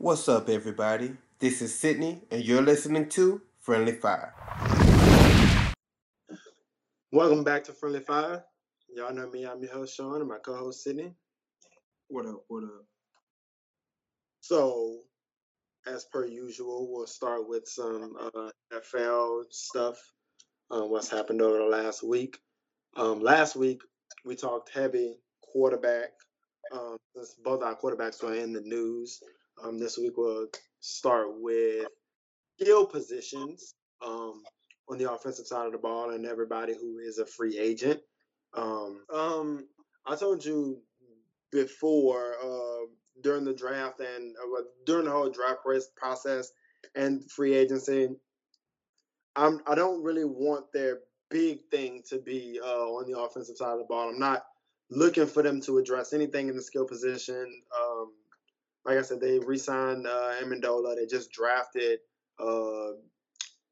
What's up, everybody? This is Sydney, and you're listening to Friendly Fire. Welcome back to Friendly Fire. Y'all know me, I'm your host, Sean, and my co host, Sydney. What up? What up? So, as per usual, we'll start with some uh, NFL stuff, uh, what's happened over the last week. Um, last week, we talked heavy quarterback, um, since both our quarterbacks were in the news. Um, this week, we'll start with skill positions um, on the offensive side of the ball and everybody who is a free agent. Um, um, I told you before uh, during the draft and uh, during the whole draft process and free agency, I'm I don't really want their big thing to be uh, on the offensive side of the ball. I'm not looking for them to address anything in the skill position. Um, like I said, they re-signed uh, Amendola. They just drafted uh,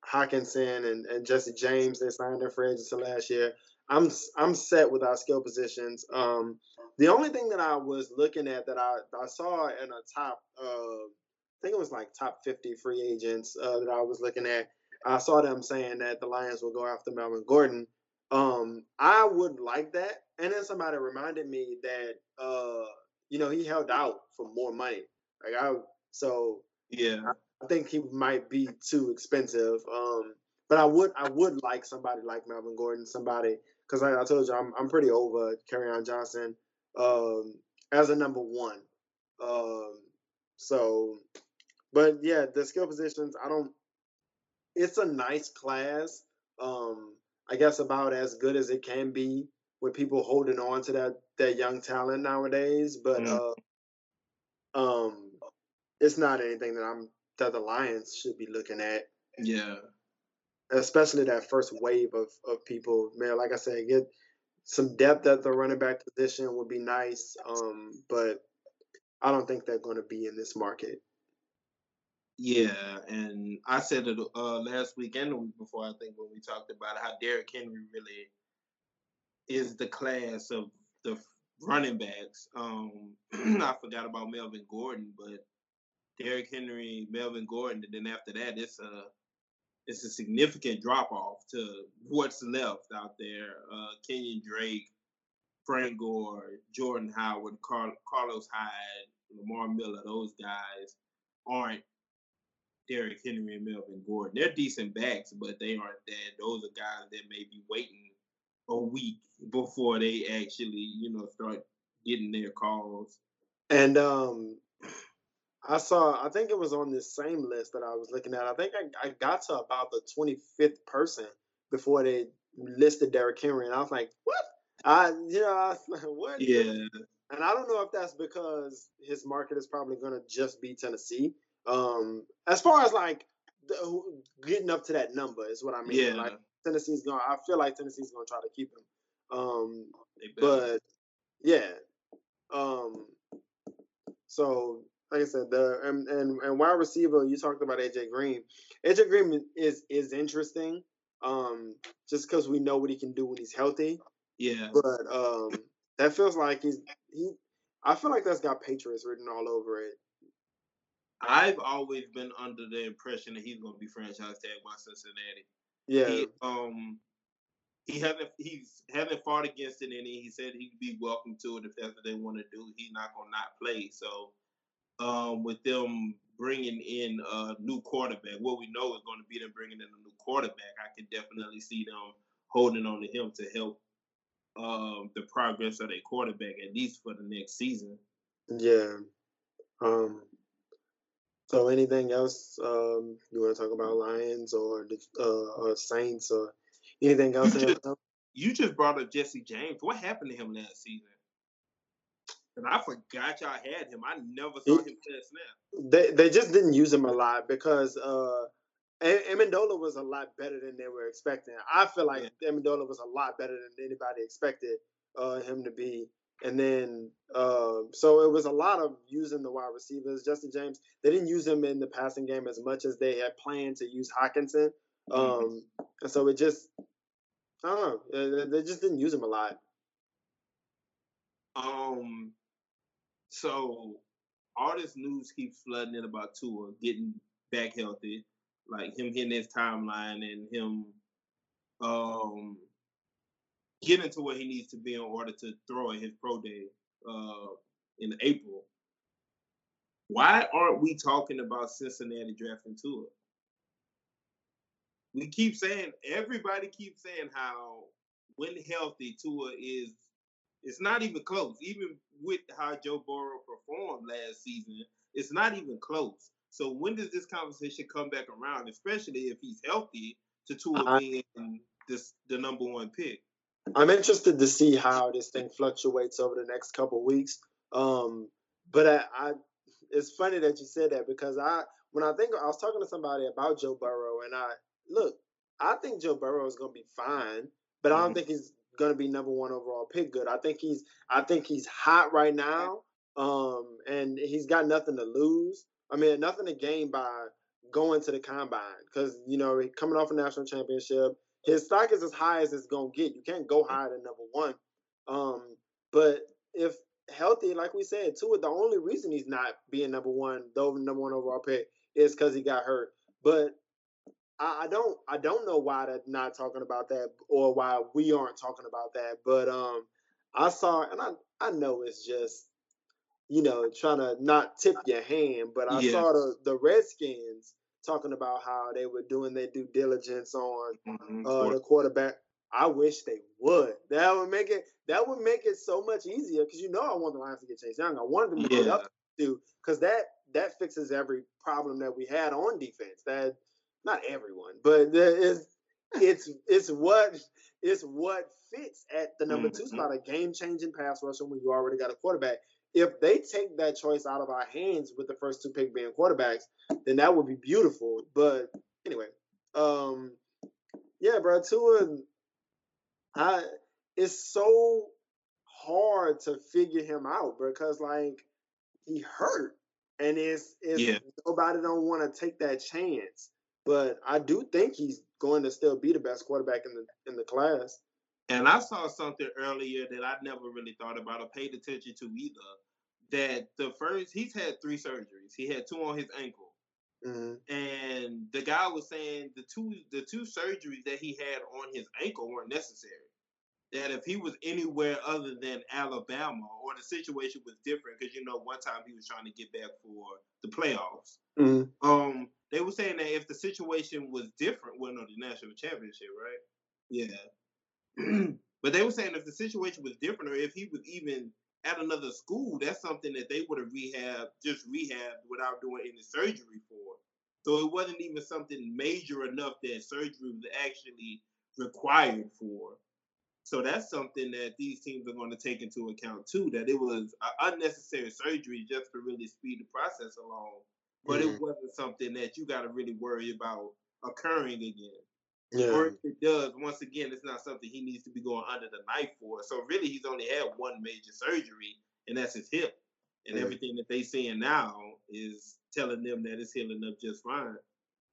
Hockenson and, and Jesse James. They signed their free agency last year. I'm I'm set with our skill positions. Um, the only thing that I was looking at that I, I saw in a top, uh, I think it was like top 50 free agents uh, that I was looking at. I saw them saying that the Lions will go after Melvin Gordon. Um, I would like that. And then somebody reminded me that, uh, you know, he held out for more money. Like I, so yeah, I, think he might be too expensive. Um, but I would, I would like somebody like Melvin Gordon, somebody because I, I, told you I'm, I'm pretty over Kerryon Johnson um, as a number one. Um, so, but yeah, the skill positions, I don't. It's a nice class. Um, I guess about as good as it can be with people holding on to that that young talent nowadays. But mm. uh, um, it's not anything that I'm that the Lions should be looking at. Yeah. Especially that first wave of, of people, man. Like I said, get some depth at the running back position would be nice. Um, but I don't think they're going to be in this market. Yeah, and I said it uh, last week and the week before. I think when we talked about how Derrick Henry really is the class of the running backs. Um, I forgot about Melvin Gordon, but Derrick Henry, Melvin Gordon, and then after that, it's a it's a significant drop off to what's left out there. Uh, Kenyon Drake, Frank Gore, Jordan Howard, Carl, Carlos Hyde, Lamar Miller, those guys aren't Derrick Henry and Melvin Gordon. They're decent backs, but they aren't that. Those are guys that may be waiting a week before they actually, you know, start getting their calls. And um, I saw, I think it was on this same list that I was looking at. I think I, I got to about the 25th person before they listed Derrick Henry. And I was like, what? I, you know, I was like, what? Yeah. And I don't know if that's because his market is probably going to just be Tennessee. Um, as far as like the, getting up to that number is what I mean. Yeah. Like Tennessee's going, I feel like Tennessee's going to try to keep him. Um, but yeah. Um, so like I said, the and, and and wide receiver, you talked about AJ Green. AJ Green is is interesting, um, just because we know what he can do when he's healthy. Yeah. But um, that feels like he's he. I feel like that's got Patriots written all over it. I've always been under the impression that he's going to be franchise tag by Cincinnati. Yeah. He, um, he hasn't he's hasn't fought against it any. He said he'd be welcome to it if that's what they want to do. He's not going to not play. So um, with them bringing in a new quarterback. What we know is going to be them bringing in a new quarterback. I can definitely see them holding on to him to help um, the progress of their quarterback at least for the next season. Yeah. Um. So, anything else um, you want to talk about Lions or uh, or Saints or anything else? You just, you just brought up Jesse James. What happened to him last season? And I forgot y'all had him. I never saw him play snap. They they just didn't use him a lot because uh Amendola was a lot better than they were expecting. I feel like yeah. Amendola was a lot better than anybody expected uh, him to be. And then, uh, so it was a lot of using the wide receivers. Justin James, they didn't use him in the passing game as much as they had planned to use Hockenson. Mm-hmm. Um. And so it just, I don't know, they just didn't use him a lot. Um, so all this news keeps flooding in about Tua getting back healthy, like him hitting his timeline and him um getting to where he needs to be in order to throw at his pro day uh in April. Why aren't we talking about Cincinnati drafting Tua? We keep saying everybody keeps saying how when healthy Tua is it's not even close. Even with how Joe Burrow performed last season, it's not even close. So when does this conversation come back around, especially if he's healthy, to Tua being this the number one pick? I'm interested to see how this thing fluctuates over the next couple weeks. Um, but I, I, it's funny that you said that because I, when I think I was talking to somebody about Joe Burrow, and I look, I think Joe Burrow is going to be fine, but I don't Mhm. think he's going to be number one overall pick. Good. I think he's, I think he's hot right now, um, and he's got nothing to lose. I mean, nothing to gain by going to the combine because you know coming off a national championship, his stock is as high as it's gonna get. You can't go higher than number one. Um, but if healthy, like we said, Tua, the only reason he's not being number one, though number one overall pick, is because he got hurt. But I, I don't, I don't know why they're not talking about that, or why we aren't talking about that. But um, I saw, and I, I know it's just, you know, trying to not tip your hand, but I Yeah. saw the the Redskins talking about how they were doing their due diligence on Mhm. uh, the quarterback. I wish they would. That would make it. That would make it so much easier because you know I want the Lions to get Chase Young. I wanted them to get Yeah. up to because that that fixes every problem that we had on defense. That not everyone, but is it's it's what it's what fits at the number two Mhm. spot, a game changing pass rusher when you already got a quarterback. If they take that choice out of our hands with the first two pick being quarterbacks, then that would be beautiful. But anyway, um, yeah, bro, Tua, I it's so hard to figure him out because like he hurt, and it's it's Yeah. nobody don't want to take that chance. But I do think he's going to still be the best quarterback in the in the class. And I saw something earlier that I never really thought about or paid attention to either. That the first he's had three surgeries. He had two on his ankle. Mhm. And the guy was saying the two the two surgeries that he had on his ankle weren't necessary. That if he was anywhere other than Alabama or the situation was different, because you know one time he was trying to get back for the playoffs. Mhm. Um, they were saying that if the situation was different, well, no, the national championship, right? Yeah. but they were saying if the situation was different, or if he was even at another school, that's something that they would have rehab, just rehabbed without doing any surgery for. So it wasn't even something major enough that surgery was actually required for. So that's something that these teams are going to take into account too. That it was unnecessary surgery just to really speed the process along but Mhm. it wasn't something that you got to really worry about occurring again. Yeah. Or if it does, once again, it's not something he needs to be going under the knife for. So really, he's only had one major surgery, and that's his hip. And Mhm. everything that they're seeing now is telling them that it's healing up just fine.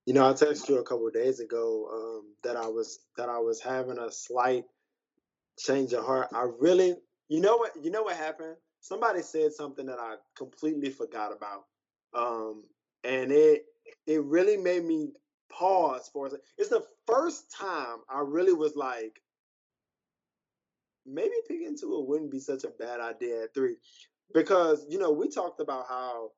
You know, I texted you a couple of days ago um, that I was that I was having a slight change of heart. I really, you know what, you know what happened? Somebody said something that I completely forgot about, um, and it it really made me pause for a second. It's the first time I really was like, maybe picking two it wouldn't be such a bad idea at three, because you know we talked about how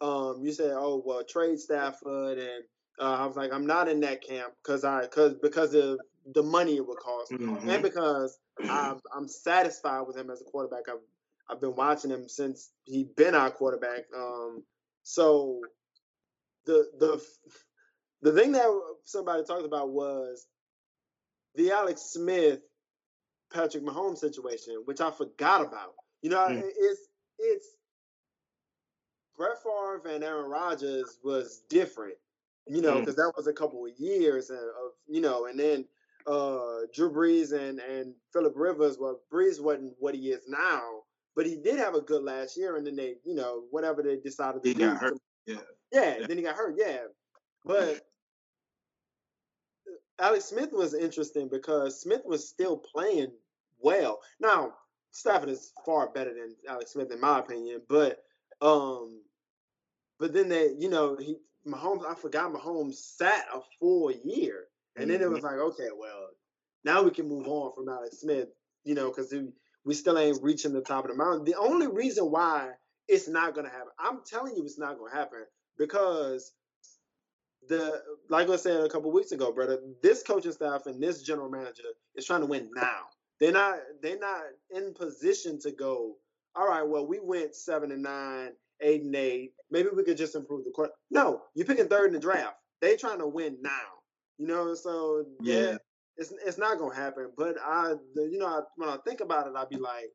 um, you said, oh well, trade Stafford, and uh, I was like, I'm not in that camp because I because because of the money it would cost, and Mhm. because I'm I'm satisfied with him as a quarterback. I've I've been watching him since he been our quarterback. Um, so the the the thing that somebody talked about was the Alex Smith Patrick Mahomes situation, which I forgot about. You know, Mm. it's it's Brett Favre and Aaron Rodgers was different, you know, Mm. because that was a couple of years of, of you know, and then uh Drew Brees and and Philip Rivers. Well, Brees wasn't what he is now, but he did have a good last year, and then they, you know, whatever they decided to He do, got hurt. Yeah. yeah, Yeah. then he got hurt. Yeah, but Alex Smith was interesting because Smith was still playing well. Now Stafford is far better than Alex Smith in my opinion, but um, but then they, you know, he Mahomes. I forgot Mahomes sat a full year, and then it Mm-hmm. was like, okay, well, now we can move on from Alex Smith, you know, because we still ain't reaching the top of the mountain. The only reason why it's not gonna happen, I'm telling you, it's not gonna happen because the like I said a couple weeks ago, brother, this coaching staff and this general manager is trying to win now. They're not they're not in position to go, all right, well, we went seven and nine, eight and eight. Maybe we could just improve the court. No, you're picking third in the draft. They're trying to win now. You know, so yeah, Yeah. it's it's not gonna happen. But I the, you know, I, when I think about it, I'd be like,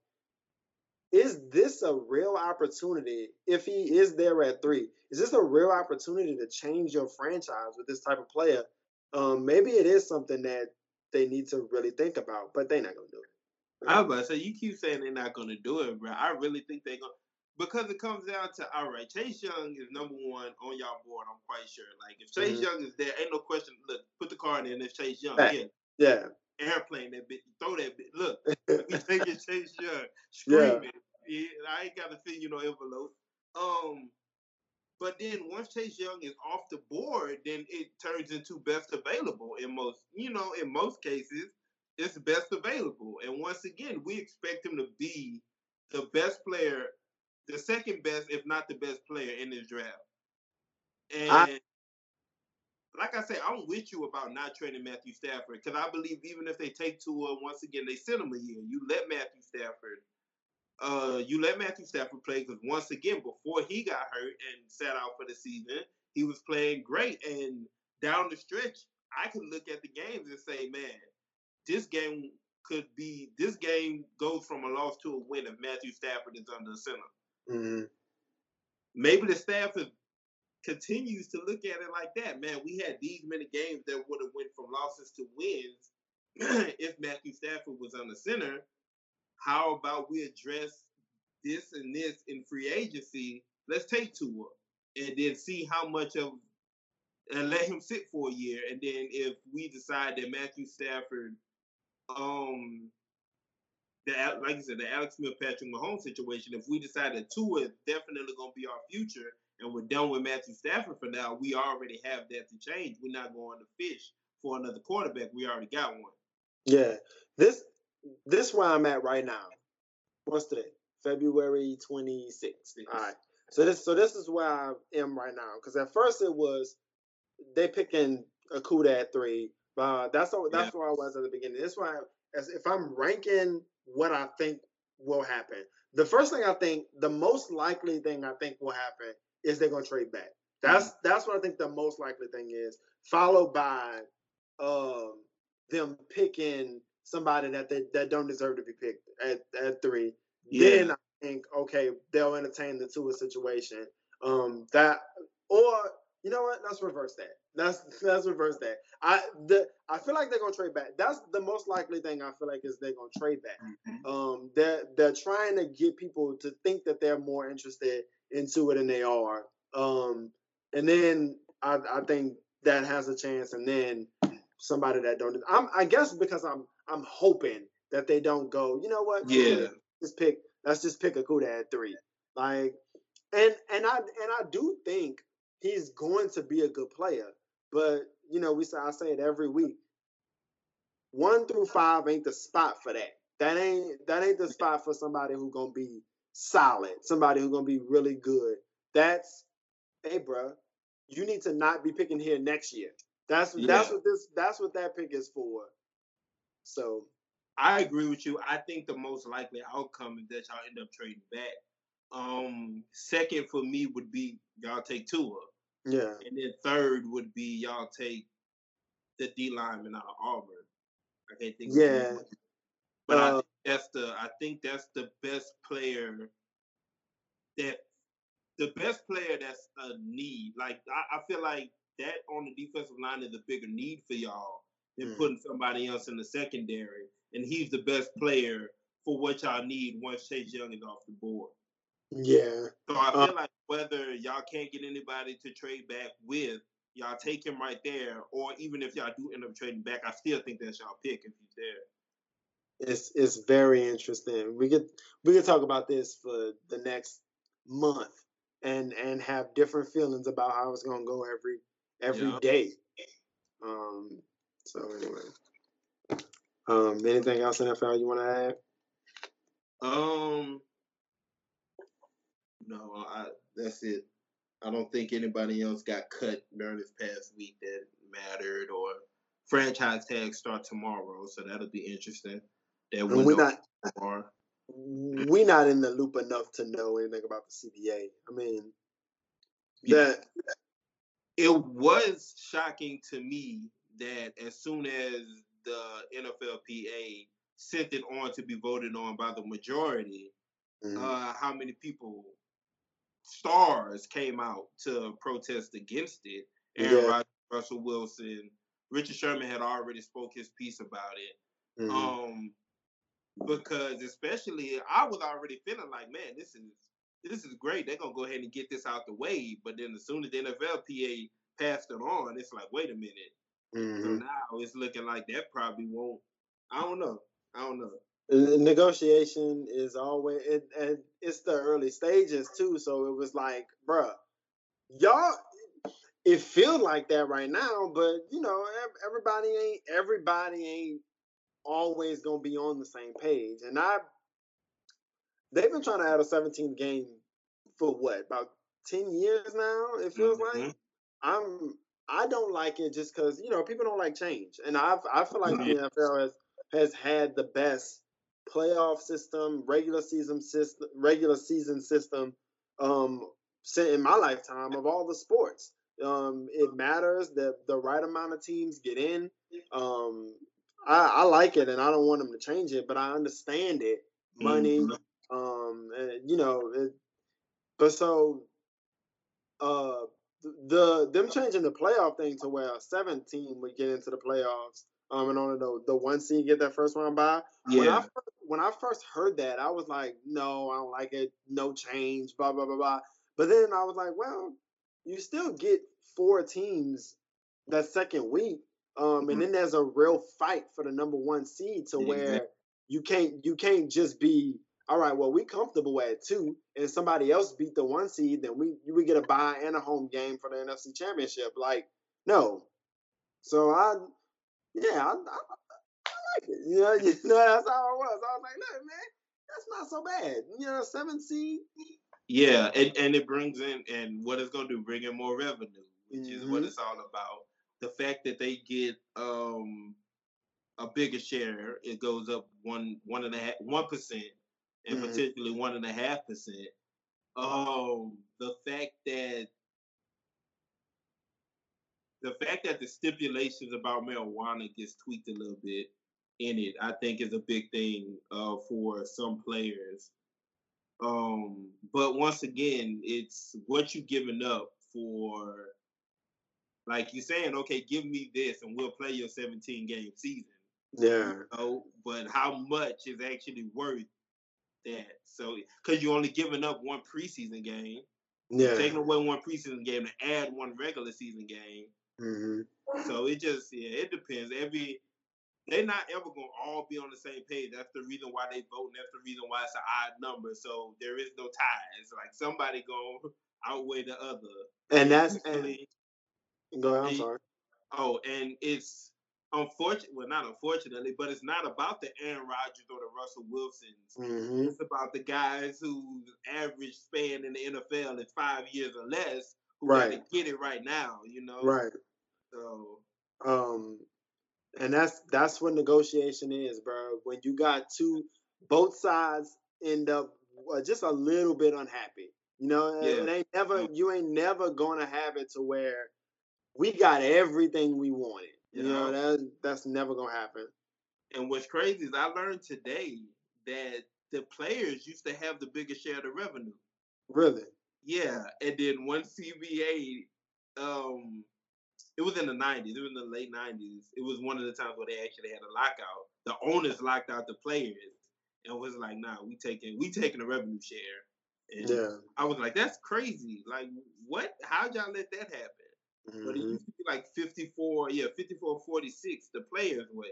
is this a real opportunity if he is there at three? Is this a real opportunity to change your franchise with this type of player? Um, maybe it is something that they need to really think about, but they're not gonna do it. I was about to say you keep saying they're not going to do it, bro. I really think they're gonna because it comes down to all right. Chase Young is number one on y'all board. I'm quite sure. Like if Chase Mhm. Young is there, ain't no question. Look, put the card in. If Chase Young, yeah, Yeah, airplane that bitch, throw that bitch. Look, we taking Chase Young, Yeah. screaming. Yeah, I ain't got to send you no envelope. Um, but then once Chase Young is off the board, then it turns into best available in most, you know, in most cases, it's best available. And once again, we expect him to be the best player, the second best, if not the best player in this draft. And I- like I said, I'm with you about not trading Matthew Stafford because I believe even if they take Tua, once again they send him a year. You let Matthew Stafford, uh, you let Matthew Stafford play because once again before he got hurt and sat out for the season, he was playing great. And down the stretch, I could look at the games and say, man, this game could be this game goes from a loss to a win if Matthew Stafford is under the center. hmm Maybe the staff is continues to look at it like that. Man, we had these many games that would have went from losses to wins if Matthew Stafford was on the center. How about we address this and this in free agency? Let's take Tua and then see how much of and let him sit for a year. And then if we decide that Matthew Stafford, um, the like you said, the Alex Smith, Patrick Mahomes situation, if we decide that Tua is definitely going to be our future, and we're done with Matthew Stafford for now, we already have that to change. We're not going to fish for another quarterback. We already got one. Yeah, this this where I'm at right now. What's today? February 26th. All right. So this so this is where I am right now. Because at first it was they picking a Okudah at three. Uh, that's all, that's where I was at the beginning. That's why as if I'm ranking what I think will happen. The first thing I think, the most likely thing I think will happen is they're gonna trade back. That's that's what I think the most likely thing is, followed by um them picking somebody that they that don't deserve to be picked at, at three. Then I think okay, they'll entertain the Tua situation. Um, that or you know what? Let's reverse that. Let's let's reverse that. I the I feel like they're gonna trade back. That's the most likely thing I feel like is they're gonna trade back. Um, they're they're trying to get people to think that they're more interested into it than they are. Um, and then I I think that has a chance. And then somebody that don't. I'm I guess because I'm I'm hoping that they don't go. You know what? Yeah. Just pick. Let's just pick Okudah at three. Like, and and I and I do think he's going to be a good player. But you know, we say I say it every week. One through five ain't the spot for that. That ain't that ain't the spot for somebody who's gonna be solid. Somebody who's gonna be really good. That's hey, bro. You need to not be picking here next year. That's that's what this that's what that pick is for. So I agree with you. I think the most likely outcome is that y'all end up trading back. Um, second for me would be y'all take Tua, yeah, and then third would be y'all take the D lineman out of Auburn. I can't think. Yeah. but I Uh, think that's the I think that's the best player that the best player that's a need. Like I, I feel like that on the defensive line is a bigger need for y'all than Mm. putting somebody else in the secondary. And he's the best player for what y'all need once Chase Young is off the board. Yeah, So I Uh, feel like whether y'all can't get anybody to trade back with, y'all take him right there, or even if y'all do end up trading back, I still think that's y'all pick if he's there. it's it's very interesting. We could we could talk about this for the next month and and have different feelings about how it's gonna go every every Yeah. day. Um. So anyway, um. Anything else NFL you want to add? Um, no, I that's it. I don't think anybody else got cut during this past week that mattered or franchise tags start tomorrow, so that'll be interesting. That we're not tomorrow. we not in the loop enough to know anything about the CBA. I mean, Yeah. that it was shocking to me that as soon as the NFLPA sent it on to be voted on by the majority, mm, uh, how many people, stars, came out to protest against it. Aaron Yeah. Rodgers, Russell Wilson, Richard Sherman had already spoke his piece about it. mhm. Um, because especially I was already feeling like, man, this is this is great. They're gonna go ahead and get this out the way. But then as soon as the NFLPA passed it on, it's like, wait a minute. So Mhm. now it's looking like that probably won't. I don't know. I don't know. Negotiation is always it, and it's the early stages too. So it was like, bruh, y'all. It feels like that right now, but you know, everybody ain't everybody ain't always gonna be on the same page. And I, they've been trying to add a 17th game for what about 10 years now? It feels like. Mhm. I'm I don't like it just because you know people don't like change, and I I feel like Yeah. the NFL has has had the best playoff system, regular season system, regular season system, um, in my lifetime of all the sports. Um, it matters that the right amount of teams get in. Um, I, I like it, and I don't want them to change it, but I understand it. Money, Mhm. um, and, you know, it, but so uh the them changing the playoff thing to where a seven team would get into the playoffs um and only the the one seed get that first round by. When I Yeah. first, when I first heard that, I was like, no, I don't like it. No change. Blah blah blah blah. But then I was like, well, you still get four teams that second week, um, and Mhm. then there's a real fight for the number one seed to where Exactly. you can't you can't just be all right. Well, we comfortable at two, and somebody else beat the one seed, then we we get a bye and a home game for the NFC Championship. Like, no. So I, yeah, I, I, I like it. You know, you know, that's how it was. I was like, look, man, that's not so bad. You know, seven seed. Yeah, and, and it brings in and what it's gonna do, bring in more revenue, which is what Mhm. it's all about. The fact that they get um a bigger share, it goes up one one and a half one percent and Mhm. potentially one and a half percent. Um the fact that the fact that the stipulations about marijuana gets tweaked a little bit in it, I think is a big thing uh, for some players. Um, but once again, it's what you giving up for. Like you're saying, okay, give me this, and we'll play your 17 game season. Yeah. Oh, but how much is actually worth that? So, because you're only giving up one preseason game, Yeah. taking away one preseason game to add one regular season game. Hmm So it just yeah, it depends. Every they're not ever gonna all be on the same page. That's the reason why they vote, and that's the reason why it's an odd number. So there is no ties. Like somebody gonna outweigh the other. And that's and, go ahead. I'm sorry. oh, and it's unfortunate. Well, not unfortunately, but it's not about the Aaron Rodgers or the Russell Wilsons. hmm It's about the guys whose average span in the NFL is five years or less who Right. got to get it right now. You know. Right. So Um, and that's that's what negotiation is, bro. When you got two, both sides end up uh, just a little bit unhappy. You know, Yeah. it ain't never you ain't never gonna have it to where we got everything we wanted. You know, that that's never gonna happen. And what's crazy is I learned today that the players used to have the biggest share of the revenue. Really. Yeah, and then one CBA, um, it was in the '90s. It was in the late '90s. It was one of the times where they actually had a lockout. The owners locked out the players and was like, "Nah, we taking we taking a revenue share." And Yeah. I was like, "That's crazy! Like, what? How'd y'all let that happen?" But it used to be like 54, yeah, 54, 46, the players' way.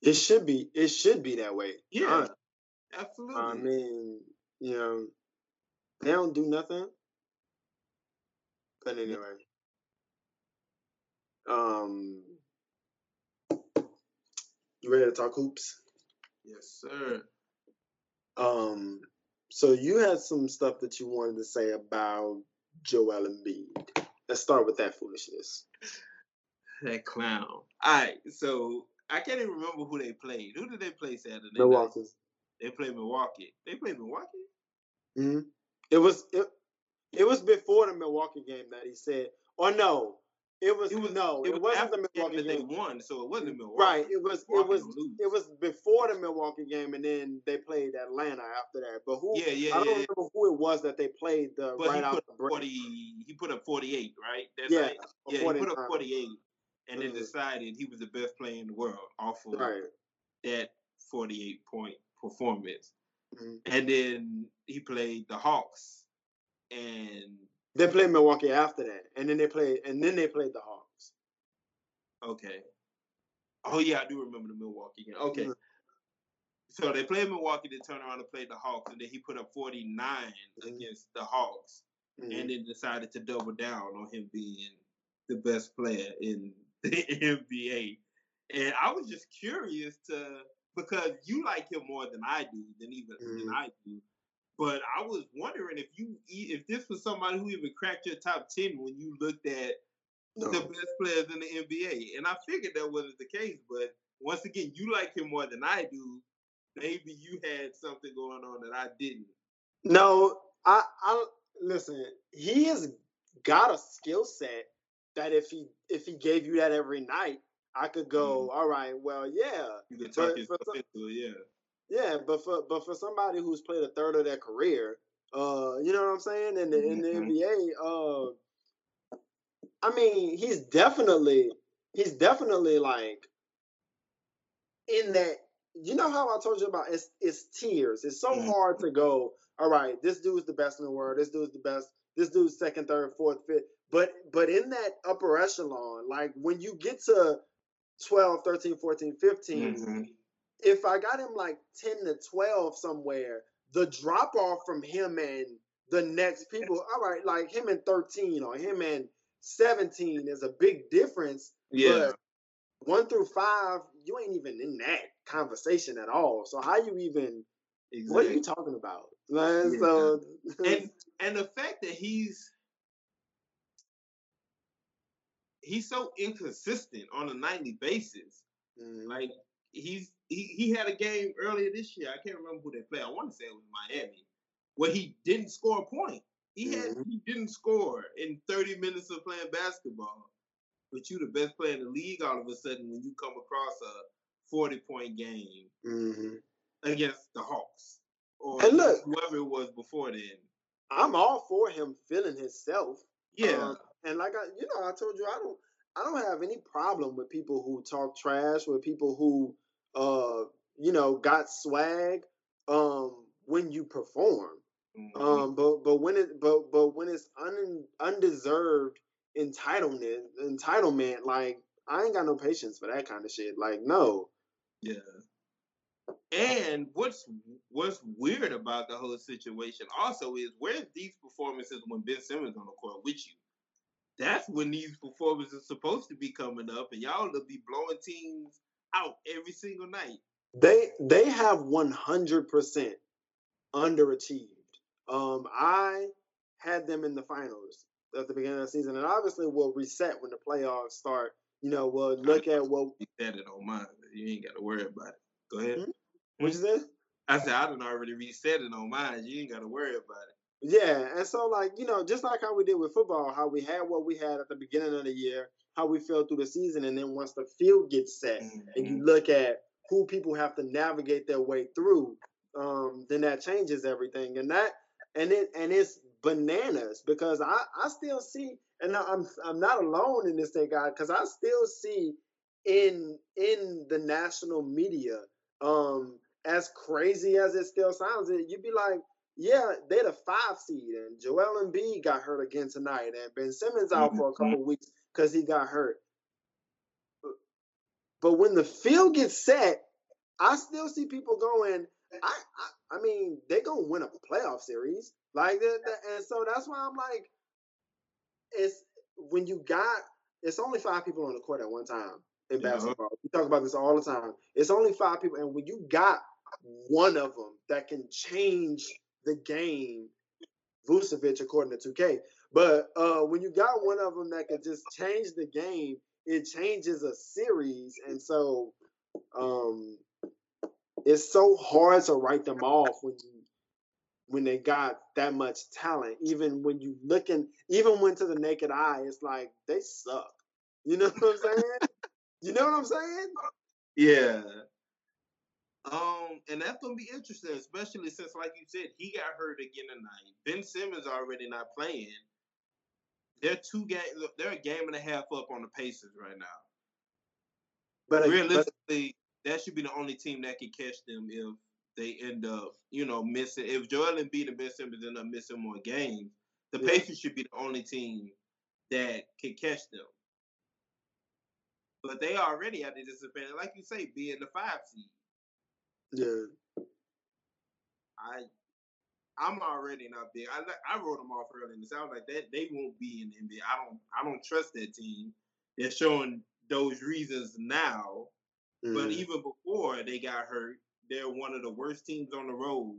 It should be. It should be that way. Yeah, absolutely. I mean, you know, they don't do nothing. But anyway, um, you ready to talk hoops? Yes, sir. Um, so you had some stuff that you wanted to say about Joel Embiid. Let's start with that foolishness. That clown. All right, so I can't even remember who they played. Who did they play Saturday? night? Milwaukee. They played Milwaukee. They played Milwaukee. hmm It was it, it was before the Milwaukee game that he said, or no, it was, It was no, it, was wasn't after the Milwaukee game. they won, so it wasn't Milwaukee. Right, it was it was it was before the Milwaukee game, and then they played Atlanta after that. But who? Yeah, yeah, I don't yeah, yeah. remember who it was that they played the But right out the break. forty. He put up forty-eight, right? That Yeah, night? yeah. He put up forty-eight, and then Mhm. decided he was the best player in the world off of Right. that forty-eight point performance. Mhm. And then he played the Hawks, and They played Milwaukee after that, and then they played, and then they played the Hawks. okay. Oh yeah, I do remember the Milwaukee game. Okay. Mhm. So they played Milwaukee, they turned around and played the Hawks, and then he put up 49 Mhm. against the Hawks. And then decided to double down on him being the best player in the NBA. And I was just curious to because you like him more than I do, than even than Mhm. I do. But I was wondering if you if this was somebody who even cracked your top ten when you looked at No. the best players in the NBA. And I figured that wasn't the case, but once again, you like him more than I do. Maybe you had something going on that I didn't. No, I, I listen. He has got a skill set that if he if he gave you that every night, I could go. All right, well, yeah, You could talk But for some- yeah. yeah. But for but for somebody who's played a third of their career, uh, you know what I'm saying? In the in the Mhm. NBA, uh, I mean, he's definitely he's definitely like in that. You know how I told you about it's it's tiers. It's so Mhm. hard to go. All right, this dude's the best in the world. This dude's the best. This dude's second, third, fourth, fifth. But but in that upper echelon, like when you get to 12, 13, 14, 15, Mhm. if I got him like 10 to 12 somewhere, the drop off from him and the next people, all right, like him and 13 or him and 17 is a big difference. Yeah. But one through five, you ain't even in that conversation at all. So how you even what are you talking about? Like, Yeah. So and and the fact that he's he's so inconsistent on a nightly basis. Mhm. Like he's he, he had a game earlier this year. I can't remember who they played. I want to say it was Miami, where he didn't score a point. He had Mhm. he didn't score in 30 minutes of playing basketball. But you the best player in the league all of a sudden when you come across a 40 point game Mhm. against the Hawks. Or And look- whoever it was before then. I'm all for him feeling himself. Yeah. Um, and like I, you know, I told you, I don't, I don't have any problem with people who talk trash, with people who, uh, you know, got swag, um, when you perform. Mhm. Um, but but when it, but but when it's un, undeserved entitlement, entitlement, like I ain't got no patience for that kind of shit. Like no, Yeah. And what's what's weird about the whole situation also is where's these performances when Ben Simmons on the court with you? That's when these performances supposed to be coming up, and y'all will be blowing teams out every single night. they they have 100% underachieved. Um, I had them in the finals at the beginning of the season, and obviously we'll reset when the playoffs start. You know, we'll look at what You said it on mine. You ain't got to worry about it. Go ahead. Hmm? what you said. I said I done already reset it on mine. You ain't got to worry about it. Yeah, and so like you know, just like how we did with football, how we had what we had at the beginning of the year, how we fell through the season, and then once the field gets set, and you look at who people have to navigate their way through, um, then that changes everything. And that and it and it's bananas because I I still see, and I'm I'm not alone in this thing, guy, because I still see in in the national media, um, as crazy as it still sounds, it you'd be like. Yeah, they're the five seed, and Joel Embiid got hurt again tonight, and Ben Simmons out mm-hmm. for a mm-hmm. couple of weeks because he got hurt. But when the field gets set, I still see people going. I, I, I mean, they're gonna win a playoff series, like that, that- and so that's why I'm like, it's when you got it's only five people on the court at one time in Yeah. Uh-huh. basketball. We talk about this all the time. It's only five people, and when you got one of them that can change the game, Vucevic according to 2K. But uh, when you got one of them that can just change the game, it changes a series, and so um, it's so hard to write them off when you when they got that much talent. Even when you looking, even when to the naked eye, it's like they suck. You know what I'm saying? you know what I'm saying? Yeah. Um, and that's gonna be interesting, especially since, like you said, he got hurt again tonight. Ben Simmons already not playing. They're two game. They're a game and a half up on the Pacers right now. But, uh, but Realistically, that should be the only team that can catch them if they end up, you know, missing. If Joel Embiid and Ben Simmons end up missing more games, the Yeah. Pacers should be the only team that can catch them. But they already at the disadvantage, like you say, being the five seed. Yeah, I I'm already not big. I I wrote them off early, and it sounds like that they won't be in the NBA. I don't I don't trust that team. They're showing those reasons now, but mhm. even before they got hurt, they're one of the worst teams on the road.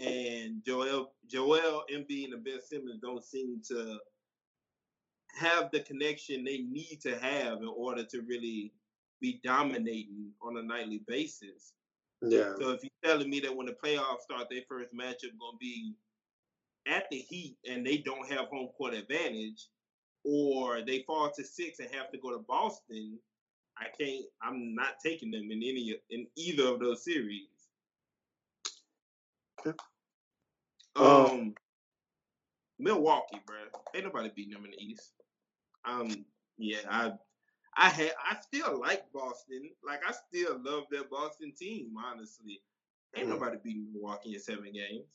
And Joel Joel Embiid and Ben Simmons don't seem to have the connection they need to have in order to really be dominating on a nightly basis. Yeah, So if you're telling me that when the playoffs start, their first matchup gonna be at the Heat and they don't have home court advantage, or they fall to six and have to go to Boston, I can't. I'm not taking them in any in either of those series. Okay. Um, Um, Milwaukee, bro. Ain't nobody beating them in the East. Um, yeah, I, I had, I still like Boston. Like I still love that Boston team. Honestly, ain't Mm. nobody beating Milwaukee in seven games.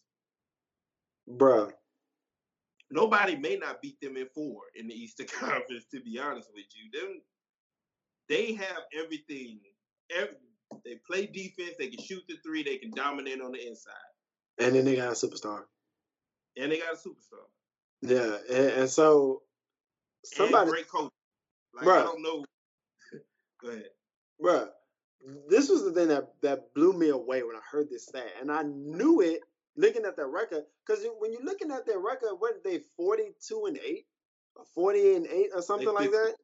bruh. Nobody may not beat them in four in the Eastern Conference. To be honest with you, them they have everything. Every, they play defense. They can shoot the three. They can dominate on the inside, And then they got a superstar. and they got a superstar. Yeah, and, and so somebody, and great coach. Like I don't know. Go ahead. bruh, this was the thing that that blew me away when I heard this stat, and I knew it looking at that record because when you're looking at their record, what are they 42 and eight, or 40 and eight, or something like 50. that?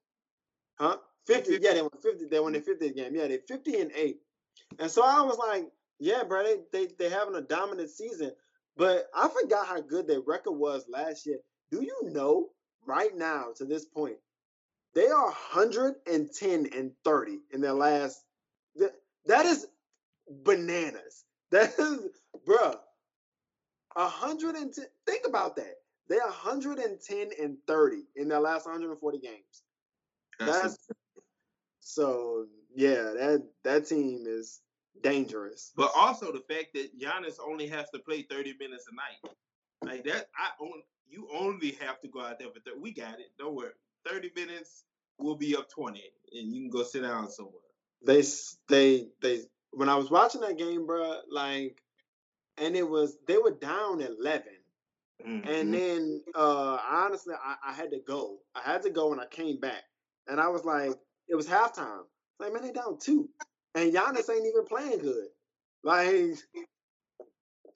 Huh? 50, 50. yeah, they won 50. They won their 50th game. Yeah, they 50 and 8. And so I was like, yeah, bro, they they they having a dominant season. But I forgot how good their record was last year. Do you know right now to this point, they are 110 and 30 in their last th- that is bananas. That is bruh. 110 think about that. They're 110 and 30 in their last 140 games. That's so yeah, that that team is dangerous. But also the fact that Giannis only has to play 30 minutes a night. Like that, I own you only have to go out there for 30. We got it. Don't worry. 30 minutes, we'll be up 20, and you can go sit down somewhere. They they they when I was watching that game, bro, like and it was they were down 11 Mm-hmm. and then uh honestly I, I had to go. I had to go and i came back. And i was like it was halftime. Like man they down two. And Giannis ain't even playing good. Like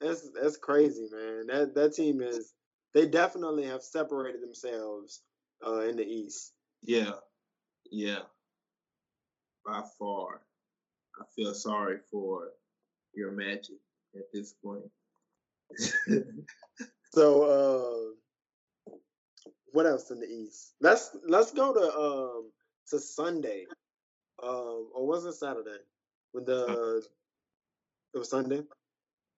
that's that's crazy man. That that team is they definitely have separated themselves uh in the east. Yeah, yeah. By far, I feel sorry for your magic at this point. so uh what else in the east? Let's let's go to um to sunday. Um or was it saturday? With the it was sunday?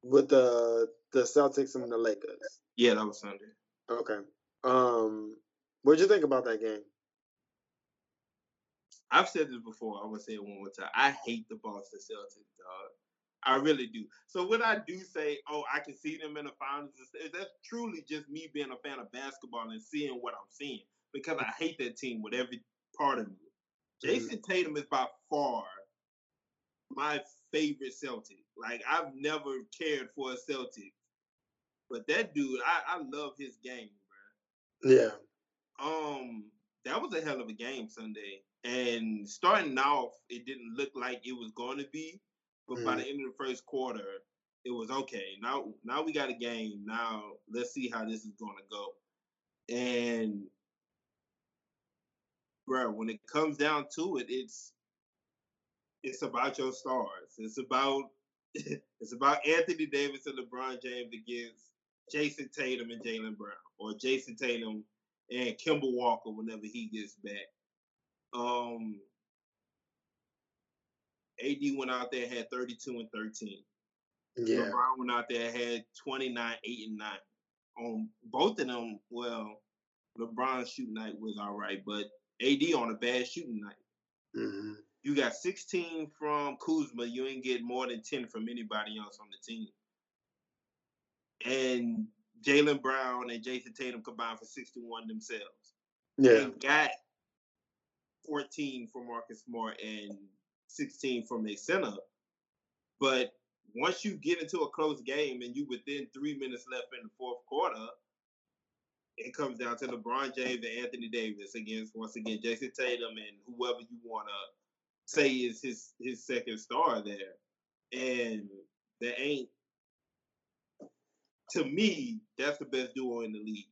With the the celtics and the lakers. Yeah, that was Sunday. okay. Um what'd you think about that game I've said this before. I'm gonna say it one more time. I hate the Boston Celtics, dog. I really do. So when I do say, "Oh, I can see them in the finals," that's truly just me being a fan of basketball and seeing what I'm seeing because I hate that team with every part of me. Mm. Jayson Tatum is by far my favorite Celtic. Like I've never cared for a Celtic, but that dude, I, I love his game, bro. yeah Um, that was a hell of a game Sunday. And starting off, it didn't look like it was going to be, but mm-hmm. by the end of the first quarter, it was okay. Now, now we got a game. Now let's see how this is going to go. And bro, when it comes down to it, it's it's about your stars. It's about it's about Anthony Davis and LeBron James against Jayson Tatum and Jaylen Brown, or Jayson Tatum and Kemba Walker whenever he gets back. Um, AD went out there had 32 and 13. Yeah. LeBron went out there had 29, 8 and 9. On both of them, well, LeBron's shooting night was all right, but AD on a bad shooting night. Mm-hmm. You got 16 from Kuzma. You ain't get more than 10 from anybody else on the team. And Jaylen Brown and Jayson Tatum combined for 61 themselves. Yeah. They got 14 from Marcus Smart and 16 from a center. But once you get into a close game and you within three minutes left in the fourth quarter, it comes down to LeBron James and Anthony Davis against once again Jayson Tatum and whoever you want to say is his his second star there, and there ain't. To me, that's the best duo in the league.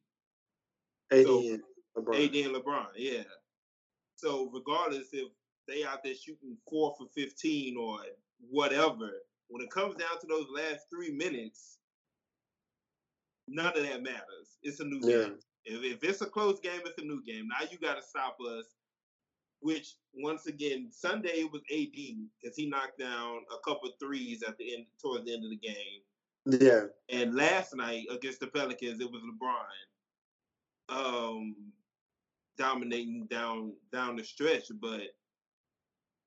AD so, and LeBron. AD and LeBron, yeah. So regardless if they out there shooting four for fifteen or whatever, when it comes down to those last three minutes, none of that matters. It's a new yeah. game. If, if it's a close game, it's a new game. Now you got to stop us. Which once again, Sunday it was AD because he knocked down a couple threes at the end, towards the end of the game. Yeah. And last night against the Pelicans, it was LeBron, um, dominating down down the stretch. But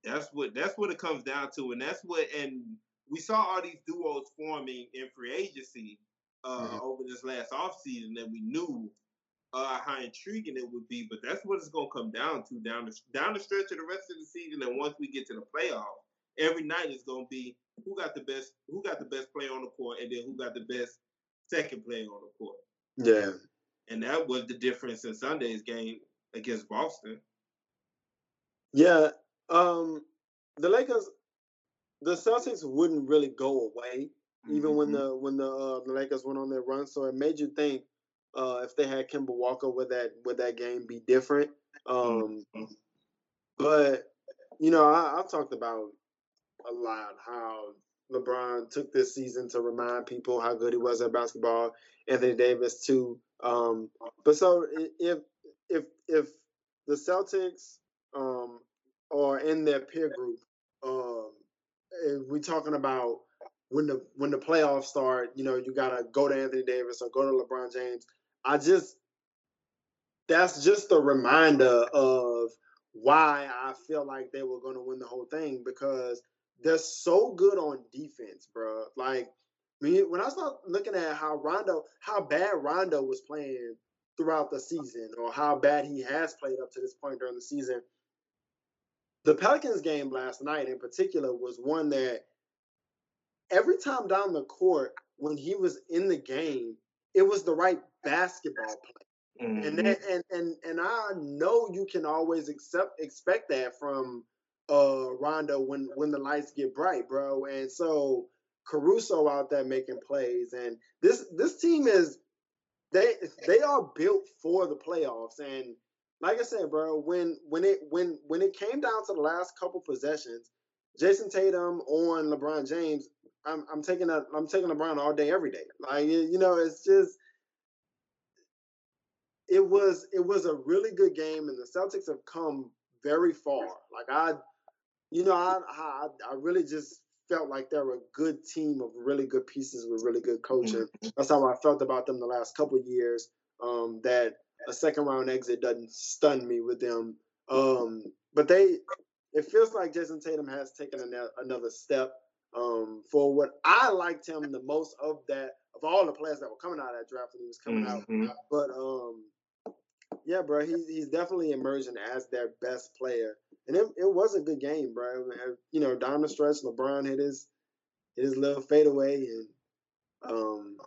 that's what that's what it comes down to, and that's what and we saw all these duos forming in free agency uh, mm-hmm. over this last offseason that we knew uh, how intriguing it would be. But that's what it's going to come down to down the down the stretch of the rest of the season. And once we get to the playoff, every night is going to be who got the best who got the best player on the court, and then who got the best second player on the court. Yeah, and that was the difference in Sunday's game against Boston. Yeah, um, the Lakers, the Celtics wouldn't really go away even mm-hmm. when the when the uh, the Lakers went on their run. So it made you think uh, if they had Kemba Walker, would that would that game be different? Um, mm-hmm. But you know, I, I've talked about a lot how LeBron took this season to remind people how good he was at basketball. Anthony Davis too. Um, but so if if if the Celtics um, are in their peer group, um, we're talking about when the when the playoffs start, you know, you gotta go to Anthony Davis or go to LeBron James. I just that's just a reminder of why I feel like they were gonna win the whole thing because they're so good on defense, bro. Like me when I start looking at how Rondo, how bad Rondo was playing throughout the season, or how bad he has played up to this point during the season. The Pelicans game last night, in particular, was one that every time down the court when he was in the game, it was the right basketball play. Mm-hmm. And, that, and and and I know you can always accept expect that from uh Rondo when when the lights get bright, bro. And so Caruso out there making plays, and this this team is they they are built for the playoffs. And like I said, bro, when when it when when it came down to the last couple possessions, Jayson Tatum on LeBron James, I'm I'm taking a I'm taking LeBron all day, every day. Like you know, it's just it was it was a really good game, and the Celtics have come very far. Like I, you know, I I, I really just felt like they're a good team of really good pieces with really good coaching. Mm-hmm. That's how I felt about them the last couple years. Um, that a second round exit doesn't stun me with them. Um, but they, it feels like Jayson Tatum has taken another step um, for what I liked him the most of that of all the players that were coming out of that draft when he was coming mm-hmm. out. But um, yeah, bro, he's he's definitely emerging as their best player, and it, it was a good game, bro. You know, the stretch, LeBron hit his hit his little fadeaway, and um,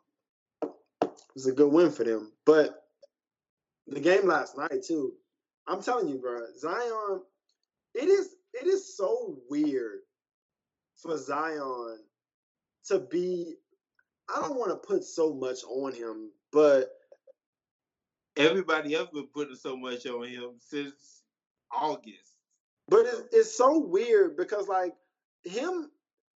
it was a good win for them. But the game last night too. I'm telling you, bro, Zion. It is it is so weird for Zion to be. I don't want to put so much on him, but everybody else been putting so much on him since August. But it's, it's so weird because like him,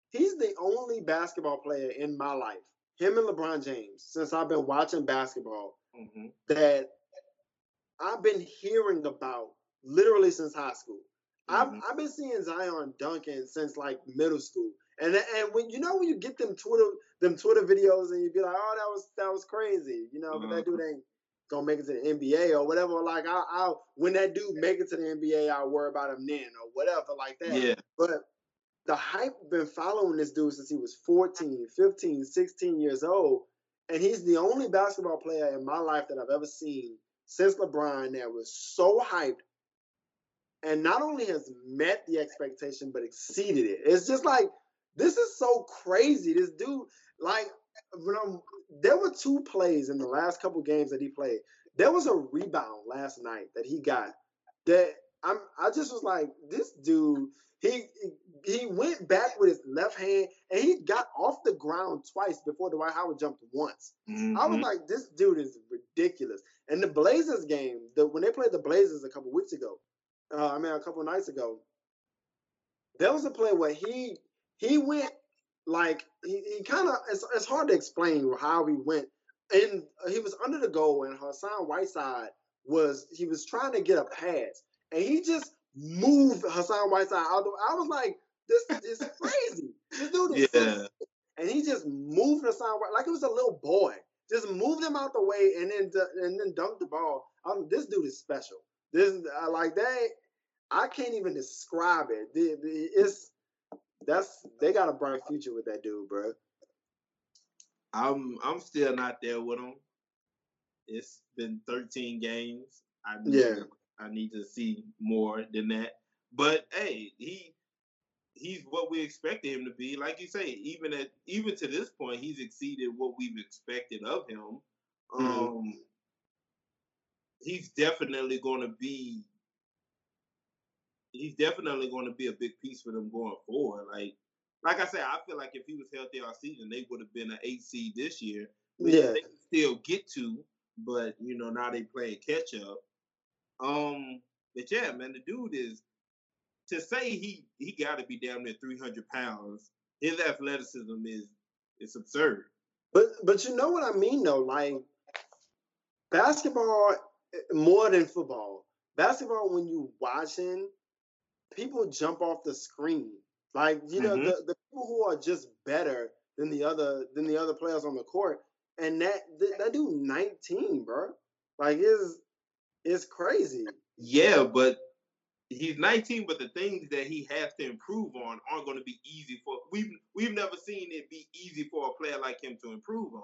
he's the only basketball player in my life. Him and LeBron James, since I've been watching basketball, mm-hmm. that I've been hearing about literally since high school. Mm-hmm. I've, I've been seeing Zion Duncan since like middle school. And and when you know when you get them Twitter them Twitter videos and you be like, oh that was that was crazy, you know, mm-hmm. but that dude ain't gonna make it to the NBA or whatever. Like I, I'll when that dude make it to the NBA, I'll worry about him then or whatever like that. Yeah. But the hype been following this dude since he was 14, 15, 16 years old. And he's the only basketball player in my life that I've ever seen since LeBron that was so hyped and not only has met the expectation but exceeded it. It's just like this is so crazy. This dude, like, when I'm there were two plays in the last couple games that he played. There was a rebound last night that he got that I'm I just was like, this dude, he he went back with his left hand and he got off the ground twice before Dwight Howard jumped once. Mm-hmm. I was mm-hmm. like, this dude is ridiculous. And the Blazers game, the when they played the Blazers a couple weeks ago, uh, I mean a couple nights ago, there was a play where he he went like he, he kind of it's, it's hard to explain how he went and he was under the goal and Hassan Whiteside was he was trying to get a pass and he just moved Hassan Whiteside out. The, I was like, this is crazy. This dude is yeah. And he just moved Hassan White like it was a little boy. Just moved him out the way and then and then dunked the ball. Um, this dude is special. This uh, like that. I can't even describe it. It's that's they got a bright future with that dude, bro. I'm I'm still not there with him. It's been 13 games. I need, yeah. I need to see more than that. But hey, he he's what we expected him to be. Like you say, even at even to this point, he's exceeded what we've expected of him. Mm-hmm. Um, he's definitely going to be he's definitely going to be a big piece for them going forward. Like, like I said, I feel like if he was healthy all season, they would have been an eight seed this year. Yeah, they can still get to, but you know now they play catch up. Um, but yeah, man, the dude is to say he he got to be down near three hundred pounds. His athleticism is it's absurd. But but you know what I mean though, like basketball eh, more than football. Basketball, when you watching, people jump off the screen. Like you know, mm-hmm. the, the people who are just better than the other than the other players on the court, and that that dude nineteen, bro. Like is is crazy. Yeah, but he's 19, but the things that he has to improve on aren't going to be easy for we've we've never seen it be easy for a player like him to improve on.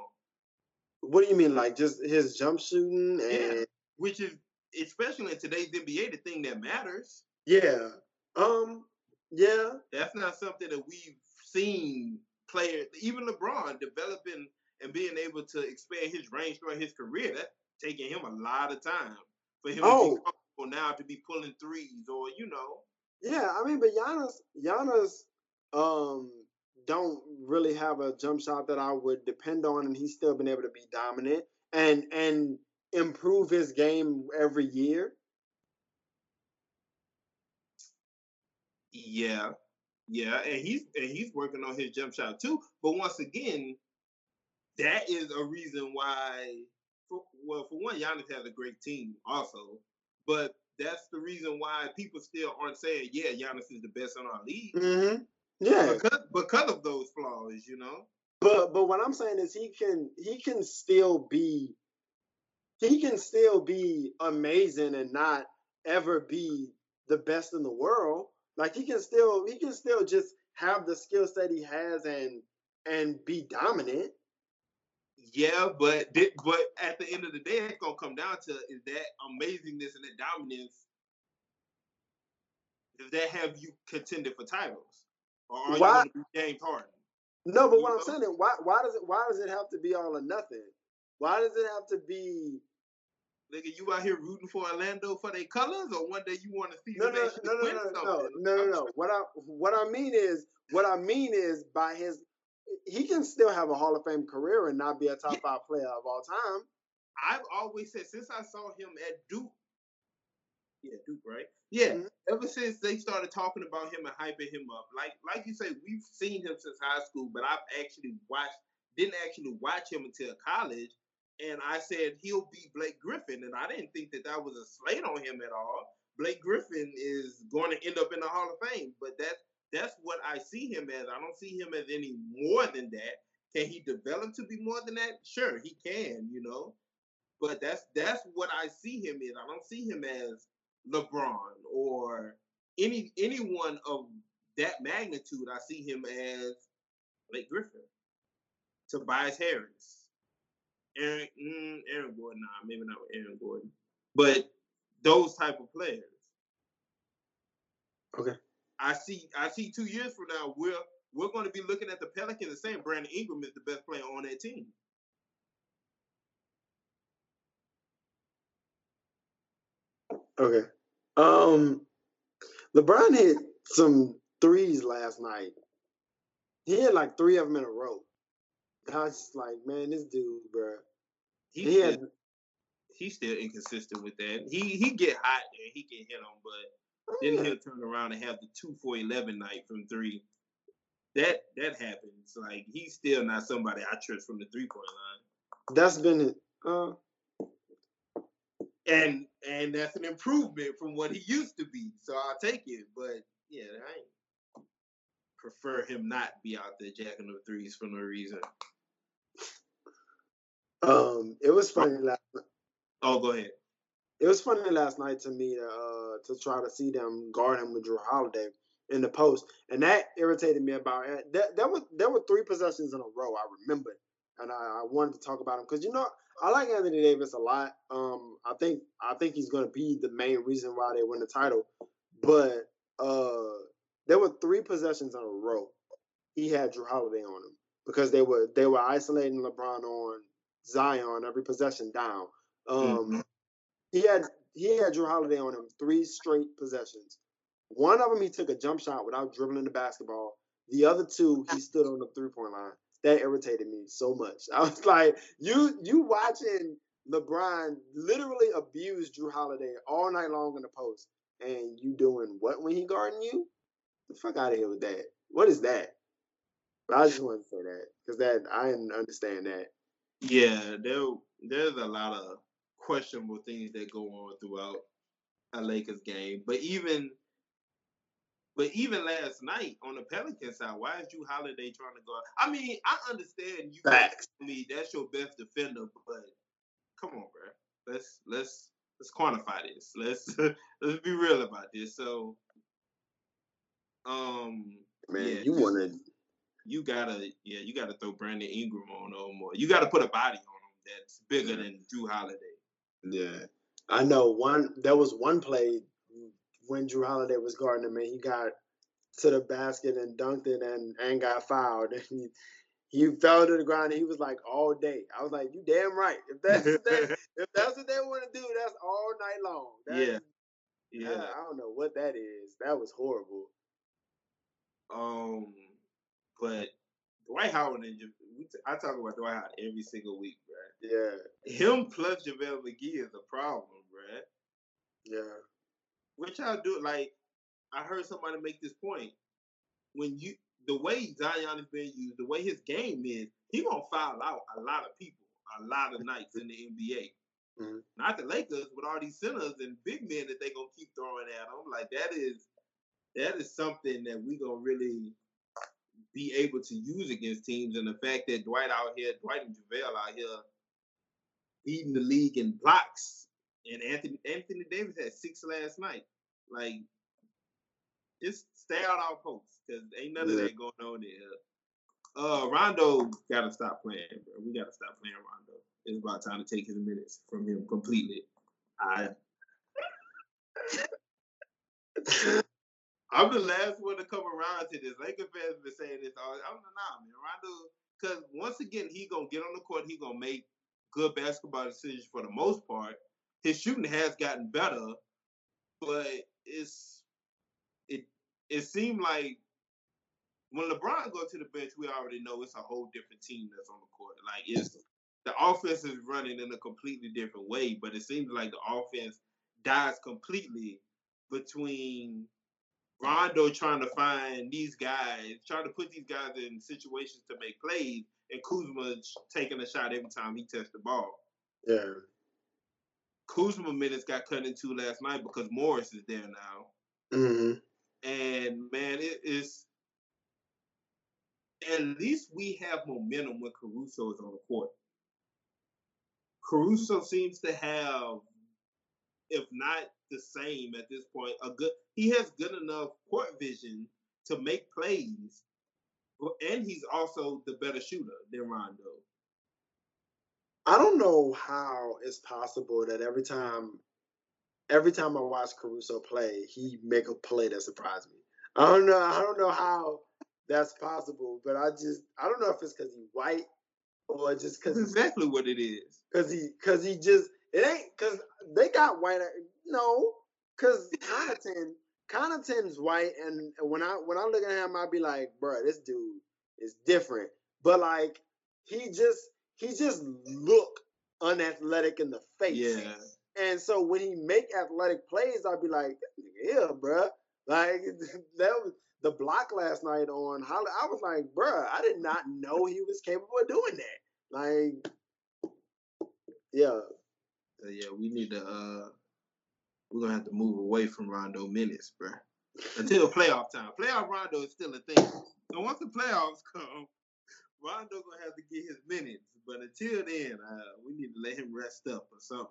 What do you mean, like just his jump shooting and yeah. which is especially in today's NBA the thing that matters. Yeah. Um, yeah. That's not something that we've seen players, even LeBron, developing and being able to expand his range throughout his career. That's taking him a lot of time for him oh. to be comfortable now to be pulling threes or, you know. Yeah, I mean, but Giannis, Giannis, um, don't really have a jump shot that I would depend on, and he's still been able to be dominant and and improve his game every year. Yeah, yeah, and he's and he's working on his jump shot too. But once again, that is a reason why. For, well, for one, Giannis has a great team, also, but that's the reason why people still aren't saying, "Yeah, Giannis is the best in our league." Mm-hmm. Yeah, because because of those flaws, you know. But but what I'm saying is he can he can still be he can still be amazing and not ever be the best in the world. Like he can still he can still just have the skill set he has and and be dominant. Yeah, but but at the end of the day, it's gonna come down to is that amazingness and that dominance. Does that have you contended for titles, or are why, you James Harden? No, but you what know? I'm saying is, why why does it why does it have to be all or nothing? Why does it have to be Nigga, you out here rooting for Orlando for their colors, or one day you want to see No, no, no, no, no, no, no, no, no. What I what I mean is what I mean is by his he can still have a Hall of Fame career and not be a top Yeah. five player of all time. I've always said since I saw him at Duke. Yeah, Duke, right? Yeah. Mhm. Ever since they started talking about him and hyping him up, like like you say, we've seen him since high school, but I've actually watched didn't actually watch him until college, and I said he'll be Blake Griffin, and I didn't think that that was a slate on him at all. Blake Griffin is going to end up in the Hall of Fame, but that's that's what I see him as. I don't see him as any more than that. Can he develop to be more than that? Sure, he can, you know. But that's that's what I see him as. I don't see him as LeBron or any anyone of that magnitude. I see him as Blake Griffin, Tobias Harris, Aaron mm, Aaron Gordon. Nah, maybe not with Aaron Gordon, but those type of players. Okay. I see. I see. Two years from now, we're we're going to be looking at the Pelicans and saying Brandon Ingram is the best player on that team. Okay. Um, LeBron hit some threes last night. He had like three of them in a row. I was just like, man, this dude, bro. He, He had still, he's still inconsistent with that. He he get hot and he can hit them, but then he'll turn around and have the two for eleven night from three. That that happens. Like he's still not somebody I trust from the three point line. that's been it. Uh, And and that's an improvement from what he used to be. So I'll take it. But yeah, I ain't prefer him not be out there jacking the threes for no reason. Um, it was funny last. Oh, go ahead. It was funny last night to me to uh, to try to see them guard him with Jrue Holiday in the post, and that irritated me about it. That there were there were three possessions in a row. I remember, and I, I wanted to talk about him because you know I like Anthony Davis a lot. Um, I think I think he's going to be the main reason why they win the title, but uh, there were three possessions in a row. He had Jrue Holiday on him because they were they were isolating LeBron on Zion every possession down. Um, Mhm. he had he had Jrue Holiday on him three straight possessions. One of them he took a jump shot without dribbling the basketball. The other two he stood on the three point line. That irritated me so much. I was like, you you watching LeBron literally abuse Jrue Holiday all night long in the post, and you doing what when he guarding you? The fuck out of here with that. What is that? But I just wanted to say that because that I didn't understand that. Yeah, there there's a lot of questionable things that go on throughout a Lakers game. But even but even last night on the Pelican side, why is you Holiday trying to go? I mean, I understand you Facts. me that's your best defender, but come on, bro. Let's let's let's quantify this. Let's let's be real about this. So um Man, Yeah, you just- wanted you gotta yeah, you gotta throw Brandon Ingram on no or You gotta put a body on him that's bigger than Jrue Holiday. Yeah, I know one. There was one play when Jrue Holiday was guarding him, and he got to the basket and dunked it, and and got fouled. And he, he fell to the ground. And he was like all day. I was like, you damn right. If that's what they, if that's what they want to do, that's all night long. That Yeah. Yeah. I, I don't know what that is. That was horrible. Um, but Dwight Howard and we t- I talk about Dwight Howard every single week, bro. Yeah, Him plus JaVale McGee is a problem, bro. yeah. What y'all do? Like, I heard somebody make this point. When you the way Zion is being used, the way his game is, he gonna foul out a lot of people, a lot of nights in the NBA. Mhm. Not the Lakers with all these centers and big men that they gonna keep throwing at him. Like that is that is something that we gonna really be able to use against teams. And the fact that Dwight out here, Dwight and JaVale out here leading the league in blocks, and Anthony Anthony Davis had six last night. Like, just stay out our posts because ain't none of that going on there. Uh, Rondo gotta stop playing, bro. We gotta stop playing Rondo. It's about time to take his minutes from him completely. I I'm the last one to come around to this. Laker fans been saying this all. I'm nah, man. Rondo, because once again he gonna get on the court. He gonna make good basketball decisions for the most part, his shooting has gotten better, but it's it it seemed like when LeBron go to the bench, we already know it's a whole different team that's on the court. Like it's the offense is running in a completely different way, but it seems like the offense dies completely between Rondo trying to find these guys, trying to put these guys in situations to make plays, and Kuzma taking a shot every time he touched the ball. Yeah. Kuzma minutes got cut into last night because Morris is there now. Mm-hmm. And man, it is at least we have momentum when Caruso is on the court. Caruso seems to have, if not the same at this point, a good he has good enough court vision to make plays, and he's also the better shooter than Rondo. I don't know how it's possible that every time every time I watch Caruso play, he make a play that surprised me. I don't know. I don't know how that's possible, but I just I don't know if it's because he's white or just because exactly what it is. because he because he just it ain't because they got white. No, because Connaughton Connaughton's white, and when I when I look at him, I be like, bro, this dude is different. But like he just he just look unathletic in the face. Yeah. And so when he make athletic plays, I'd be like, yeah, bruh. Like that was the block last night on Holly. I was like, bruh, I did not know he was capable of doing that. Like, yeah, So yeah, we need to uh we're gonna have to move away from Rondo minutes, bro. Until playoff time. Playoff Rondo is still a thing. So once the playoffs come, Rondo gonna have to get his minutes. But until then, uh, we need to let him rest up or something.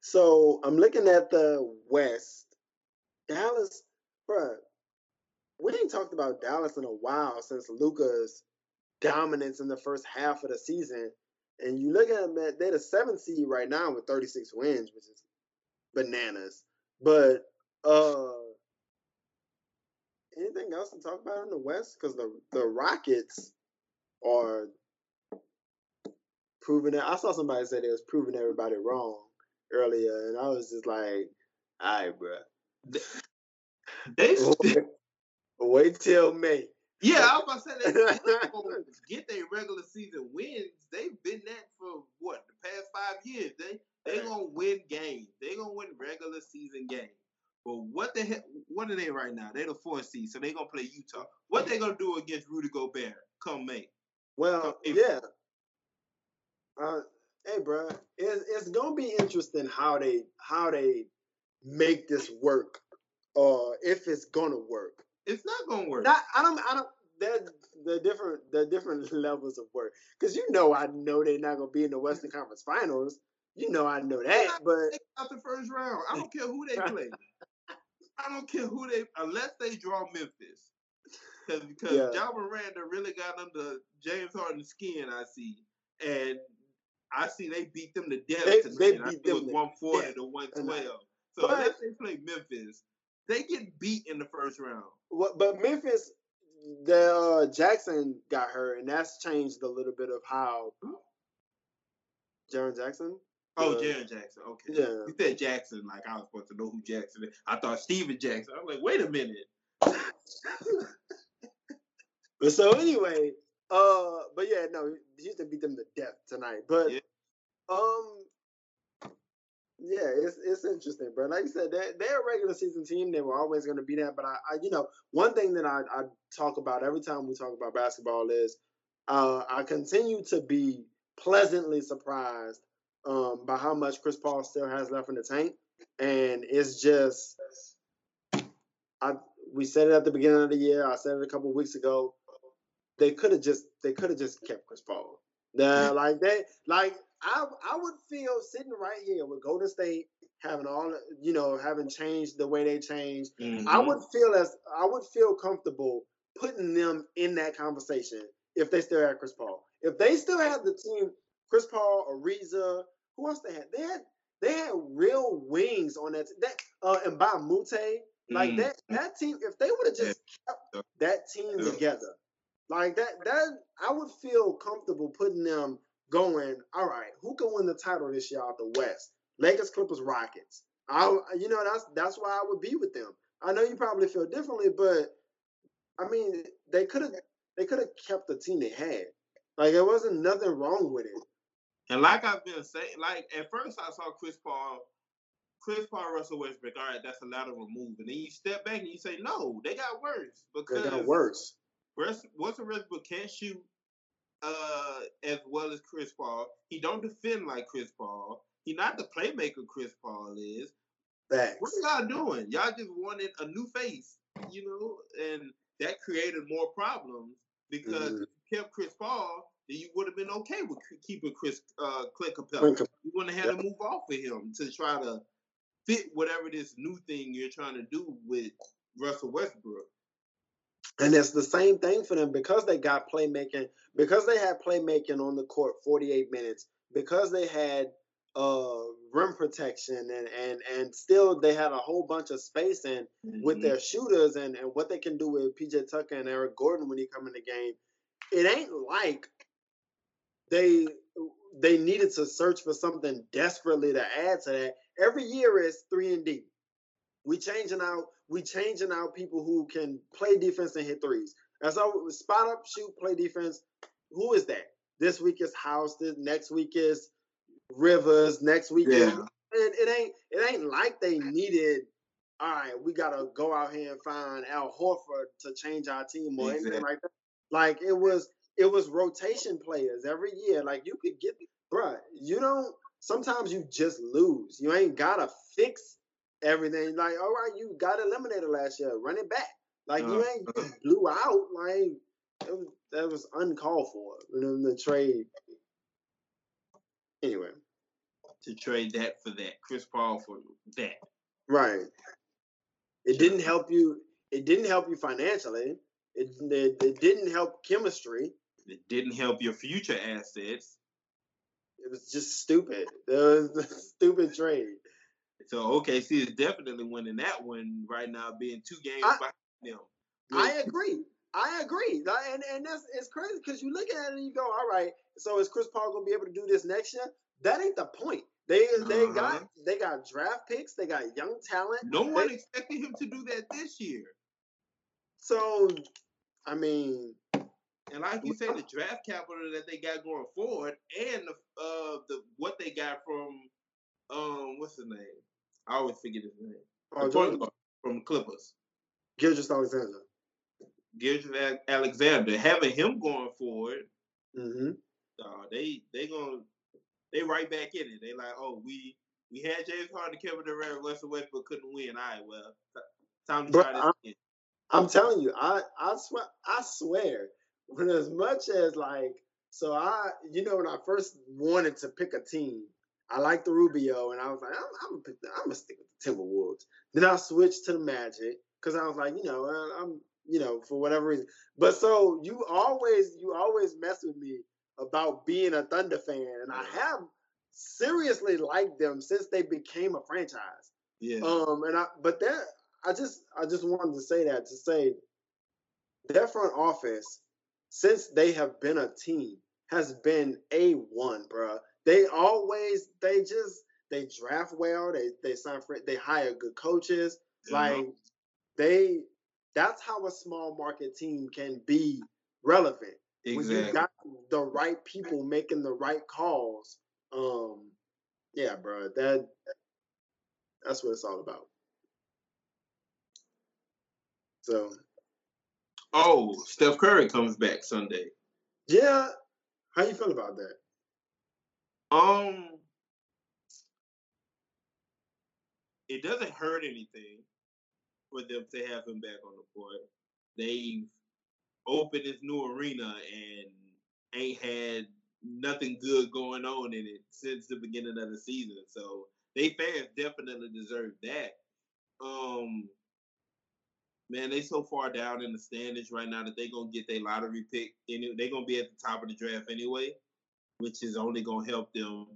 So I'm looking at the West. Dallas, bro. we ain't talked about Dallas in a while since Luka's dominance in the first half of the season. And you look at them, they're the seventh seed right now with 36 wins, which is bananas. But uh anything else to talk about in the West? Because the the Rockets are proving it. I saw somebody say they was proving everybody wrong earlier, and I was just like, all right, bro. They Wait, wait till May. Yeah, I was about to say they get their regular season wins. They've been that for what the past five years. They they gonna win games. They're gonna win regular season games. But what the heck? What are they right now? They're the fourth seed, so they're gonna play Utah. What they gonna do against Rudy Gobert come May? Well, If- yeah. Uh, hey, bro, it's, it's gonna be interesting how they how they make this work, or if it's gonna work. It's not gonna work. Not, I don't, I don't. They're the different, the different levels of work. Because you know, I know they're not gonna be in the Western Conference Finals. You know, I know that, but They out the first round. I don't care who they play. I don't care who they unless they draw Memphis. Cause because Yeah. Ja Morant really got under James Harden's skin, I see. And I see they beat them to death They- they beat think it was them 140 to 112. So But- unless they play Memphis, they get beat in the first round. what? But Memphis, the uh, Jackson got hurt, and that's changed a little bit of how. Jaren Jackson. Oh, Yeah. Jaren Jackson. Okay. Yeah. You said Jackson, like I was supposed to know who Jackson is. I thought Steven Jackson. I'm like, wait a minute. But so anyway, uh, but yeah, no, Houston beat them to death tonight. But Yeah. um, yeah, it's it's interesting, bro. Like you said, they're, they're a regular season team. They were always going to be that. But I, I, you know, one thing that I, I talk about every time we talk about basketball is uh, I continue to be pleasantly surprised um, by how much Chris Paul still has left in the tank, and it's just. I, we said it at the beginning of the year. I said it a couple weeks ago they could have just they could have just kept Chris Paul. The, like they like I I would feel sitting right here with Golden State having all you know having changed the way they changed. I Mhm. would feel as I would feel comfortable putting them in that conversation if they still had Chris Paul. If they still had the team, Chris Paul, Ariza, who else they had? They had they had real wings on that. That uh, and Mbah a Moute, like Mm. that that team. If they would have just kept that team together, like that that I would feel comfortable putting them going. All right, who can win the title this year out the West? Lakers, Clippers, Rockets. I, you know, that's that's why I would be with them. I know you probably feel differently, but I mean, they could have they could have kept the team they had. Like it wasn't nothing wrong with it. And like I've been saying, like at first I saw Chris Paul, Chris Paul, Russell Westbrook. All right, that's a lot of remove, and then you step back and you say, no, they got worse because they got worse. Russell Westbrook can't shoot uh, as well as Chris Paul. He don't defend like Chris Paul. He not the playmaker Chris Paul is. Thanks. What are y'all doing? Y'all just wanted a new face, you know, and that created more problems because mm-hmm. if you kept Chris Paul, then you would have been okay with keeping Chris uh, Clint Capela. You wouldn't have had to move off of him to try to fit whatever this new thing you're trying to do with Russell Westbrook. And it's the same thing for them because they got playmaking, because they had playmaking on the court 48 minutes, because they had uh rim protection and and and still they had a whole bunch of spacing mm-hmm. with their shooters and and what they can do with PJ Tucker and Eric Gordon when he come in the game. It ain't like they they needed to search for something desperately to add to that. Every year is three and D. We changing out we changing out people who can play defense and hit threes. That's all spot up, shoot, play defense. Who is that? This week is House. This next week is Rivers. Next week yeah. is it, it ain't it ain't like they needed. All right, we gotta go out here and find Al Horford to change our team or exactly. anything like that. Like it was it was rotation players every year. Like you could get, bruh, you don't. Sometimes you just lose. You ain't gotta fix everything. Like, all right, you got eliminated last year. Run it back. Like uh, you ain't you uh-huh. blew out. Like it was, that was uncalled for. You know, the trade. Anyway, to trade that for that, Chris Paul for that. Right. It didn't help you. It didn't help you financially. It, it, it didn't help chemistry. It didn't help your future assets. It was just stupid. It was a stupid trade. So OKC is definitely winning that one right now, being two games I, behind them. I agree. I agree. And and that's it's crazy because you look at it and you go, all right, so is Chris Paul gonna be able to do this next year? That ain't the point. They they uh-huh. got they got draft picks, they got young talent. No one expected him to do that this year. So I mean and like you say, the draft capital that they got going forward and the uh the what they got from um what's the name? I always forget his name. Oh, from the Clippers. Gilgeous-Alexander. Gilgeous Alexander. Having him going forward, mm-hmm. uh, they they gonna they right back in it. They like, oh, we we had James Harden, Kevin Durant, Russell Westbrook couldn't win. All right, well, time to try this I'm, again. I'm telling you, I I swear, I swear, when as much as like, so I, you know, when I first wanted to pick a team, I liked the Rubio, and I was like, I'm, I'm, gonna, pick the, I'm gonna stick with the Timberwolves. Then I switched to the Magic because I was like, you know, I'm, you know, for whatever reason. But so you always, you always mess with me about being a Thunder fan, and I have seriously liked them since they became a franchise. Yeah. Um, and I, but that, I just, I just wanted to say that to say their front office, since they have been a team, has been a one, bro. They always, they just, they draft well. They they sign for, they hire good coaches. Like they, that's how a small market team can be relevant. Exactly. When you got the right people making the right calls. Um, yeah, bro, that that's what it's all about. So. Oh, Steph Curry comes back Sunday. Yeah, how you feel about that? Um, it doesn't hurt anything for them to have him back on the court. They've opened this new arena and ain't had nothing good going on in it since the beginning of the season. So they fans definitely deserve that. Um, man, they so far down in the standings right now that they're gonna get their lottery pick. Anyway, they gonna be at the top of the draft anyway, which is only gonna help them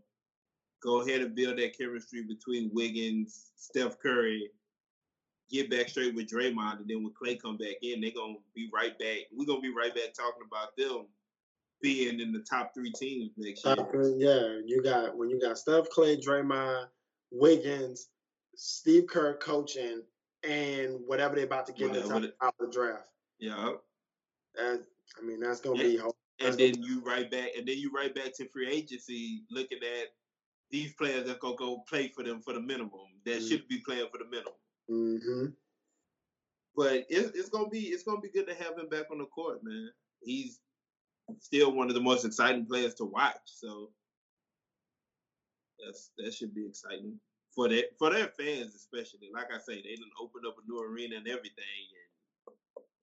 go ahead and build that chemistry between Wiggins, Steph Curry, get back straight with Draymond, and then when Klay come back in, they're gonna be right back. We're gonna be right back talking about them being in the top three teams next year. yeah, you got when you got Steph, Klay, Draymond, Wiggins, Steve Kerr coaching, and whatever they're about to get Whatever into out of the draft. Yeah. And I mean, that's gonna Yeah. be hard. And then you right back, and then you right back to free agency, looking at these players that's gonna go play for them for the minimum. That Mhm. should be playing for the minimum. Mm-hmm. But it's, it's gonna be it's gonna be good to have him back on the court, man. He's still one of the most exciting players to watch. So that's that should be exciting for their for their fans, especially. Like I say, they didn't open up a new arena and everything,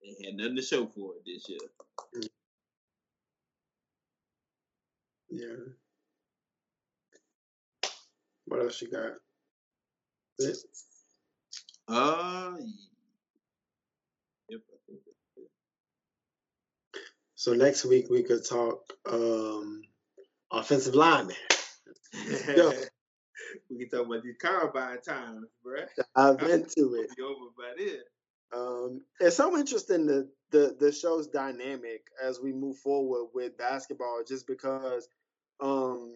and they had nothing to show for it this year. Yeah. What else you got? It? Uh, yep, I think that's it. So next week we could talk um offensive lineman. We can talk about these combine times, bruh. I've been to it. Be over by then. Um, it's so interesting the, the the show's dynamic as we move forward with basketball, just because um,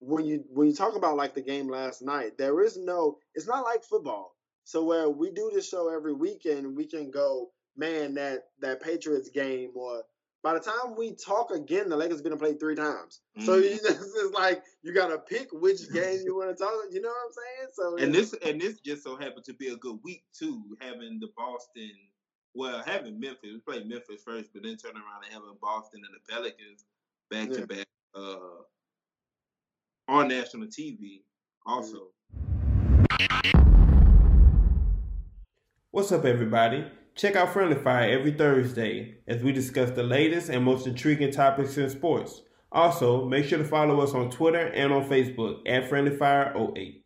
when you when you talk about like the game last night, there is no. It's not like football. So where we do this show every weekend, we can go, man, that that Patriots game, or by the time we talk again, the Lakers been played three times. So Mhm. you know, it's like you gotta pick which game you want to talk. You know what I'm saying? So And this and this just so happened to be a good week too, having the Boston. Well, having Memphis, we played Memphis first, but then turn around and having Boston and the Pelicans back to back uh, on national TV. Also, What's up, everybody? Check out Friendly Fire every Thursday as we discuss the latest and most intriguing topics in sports. Also, make sure to follow us on Twitter and on Facebook at Friendly Fire 08.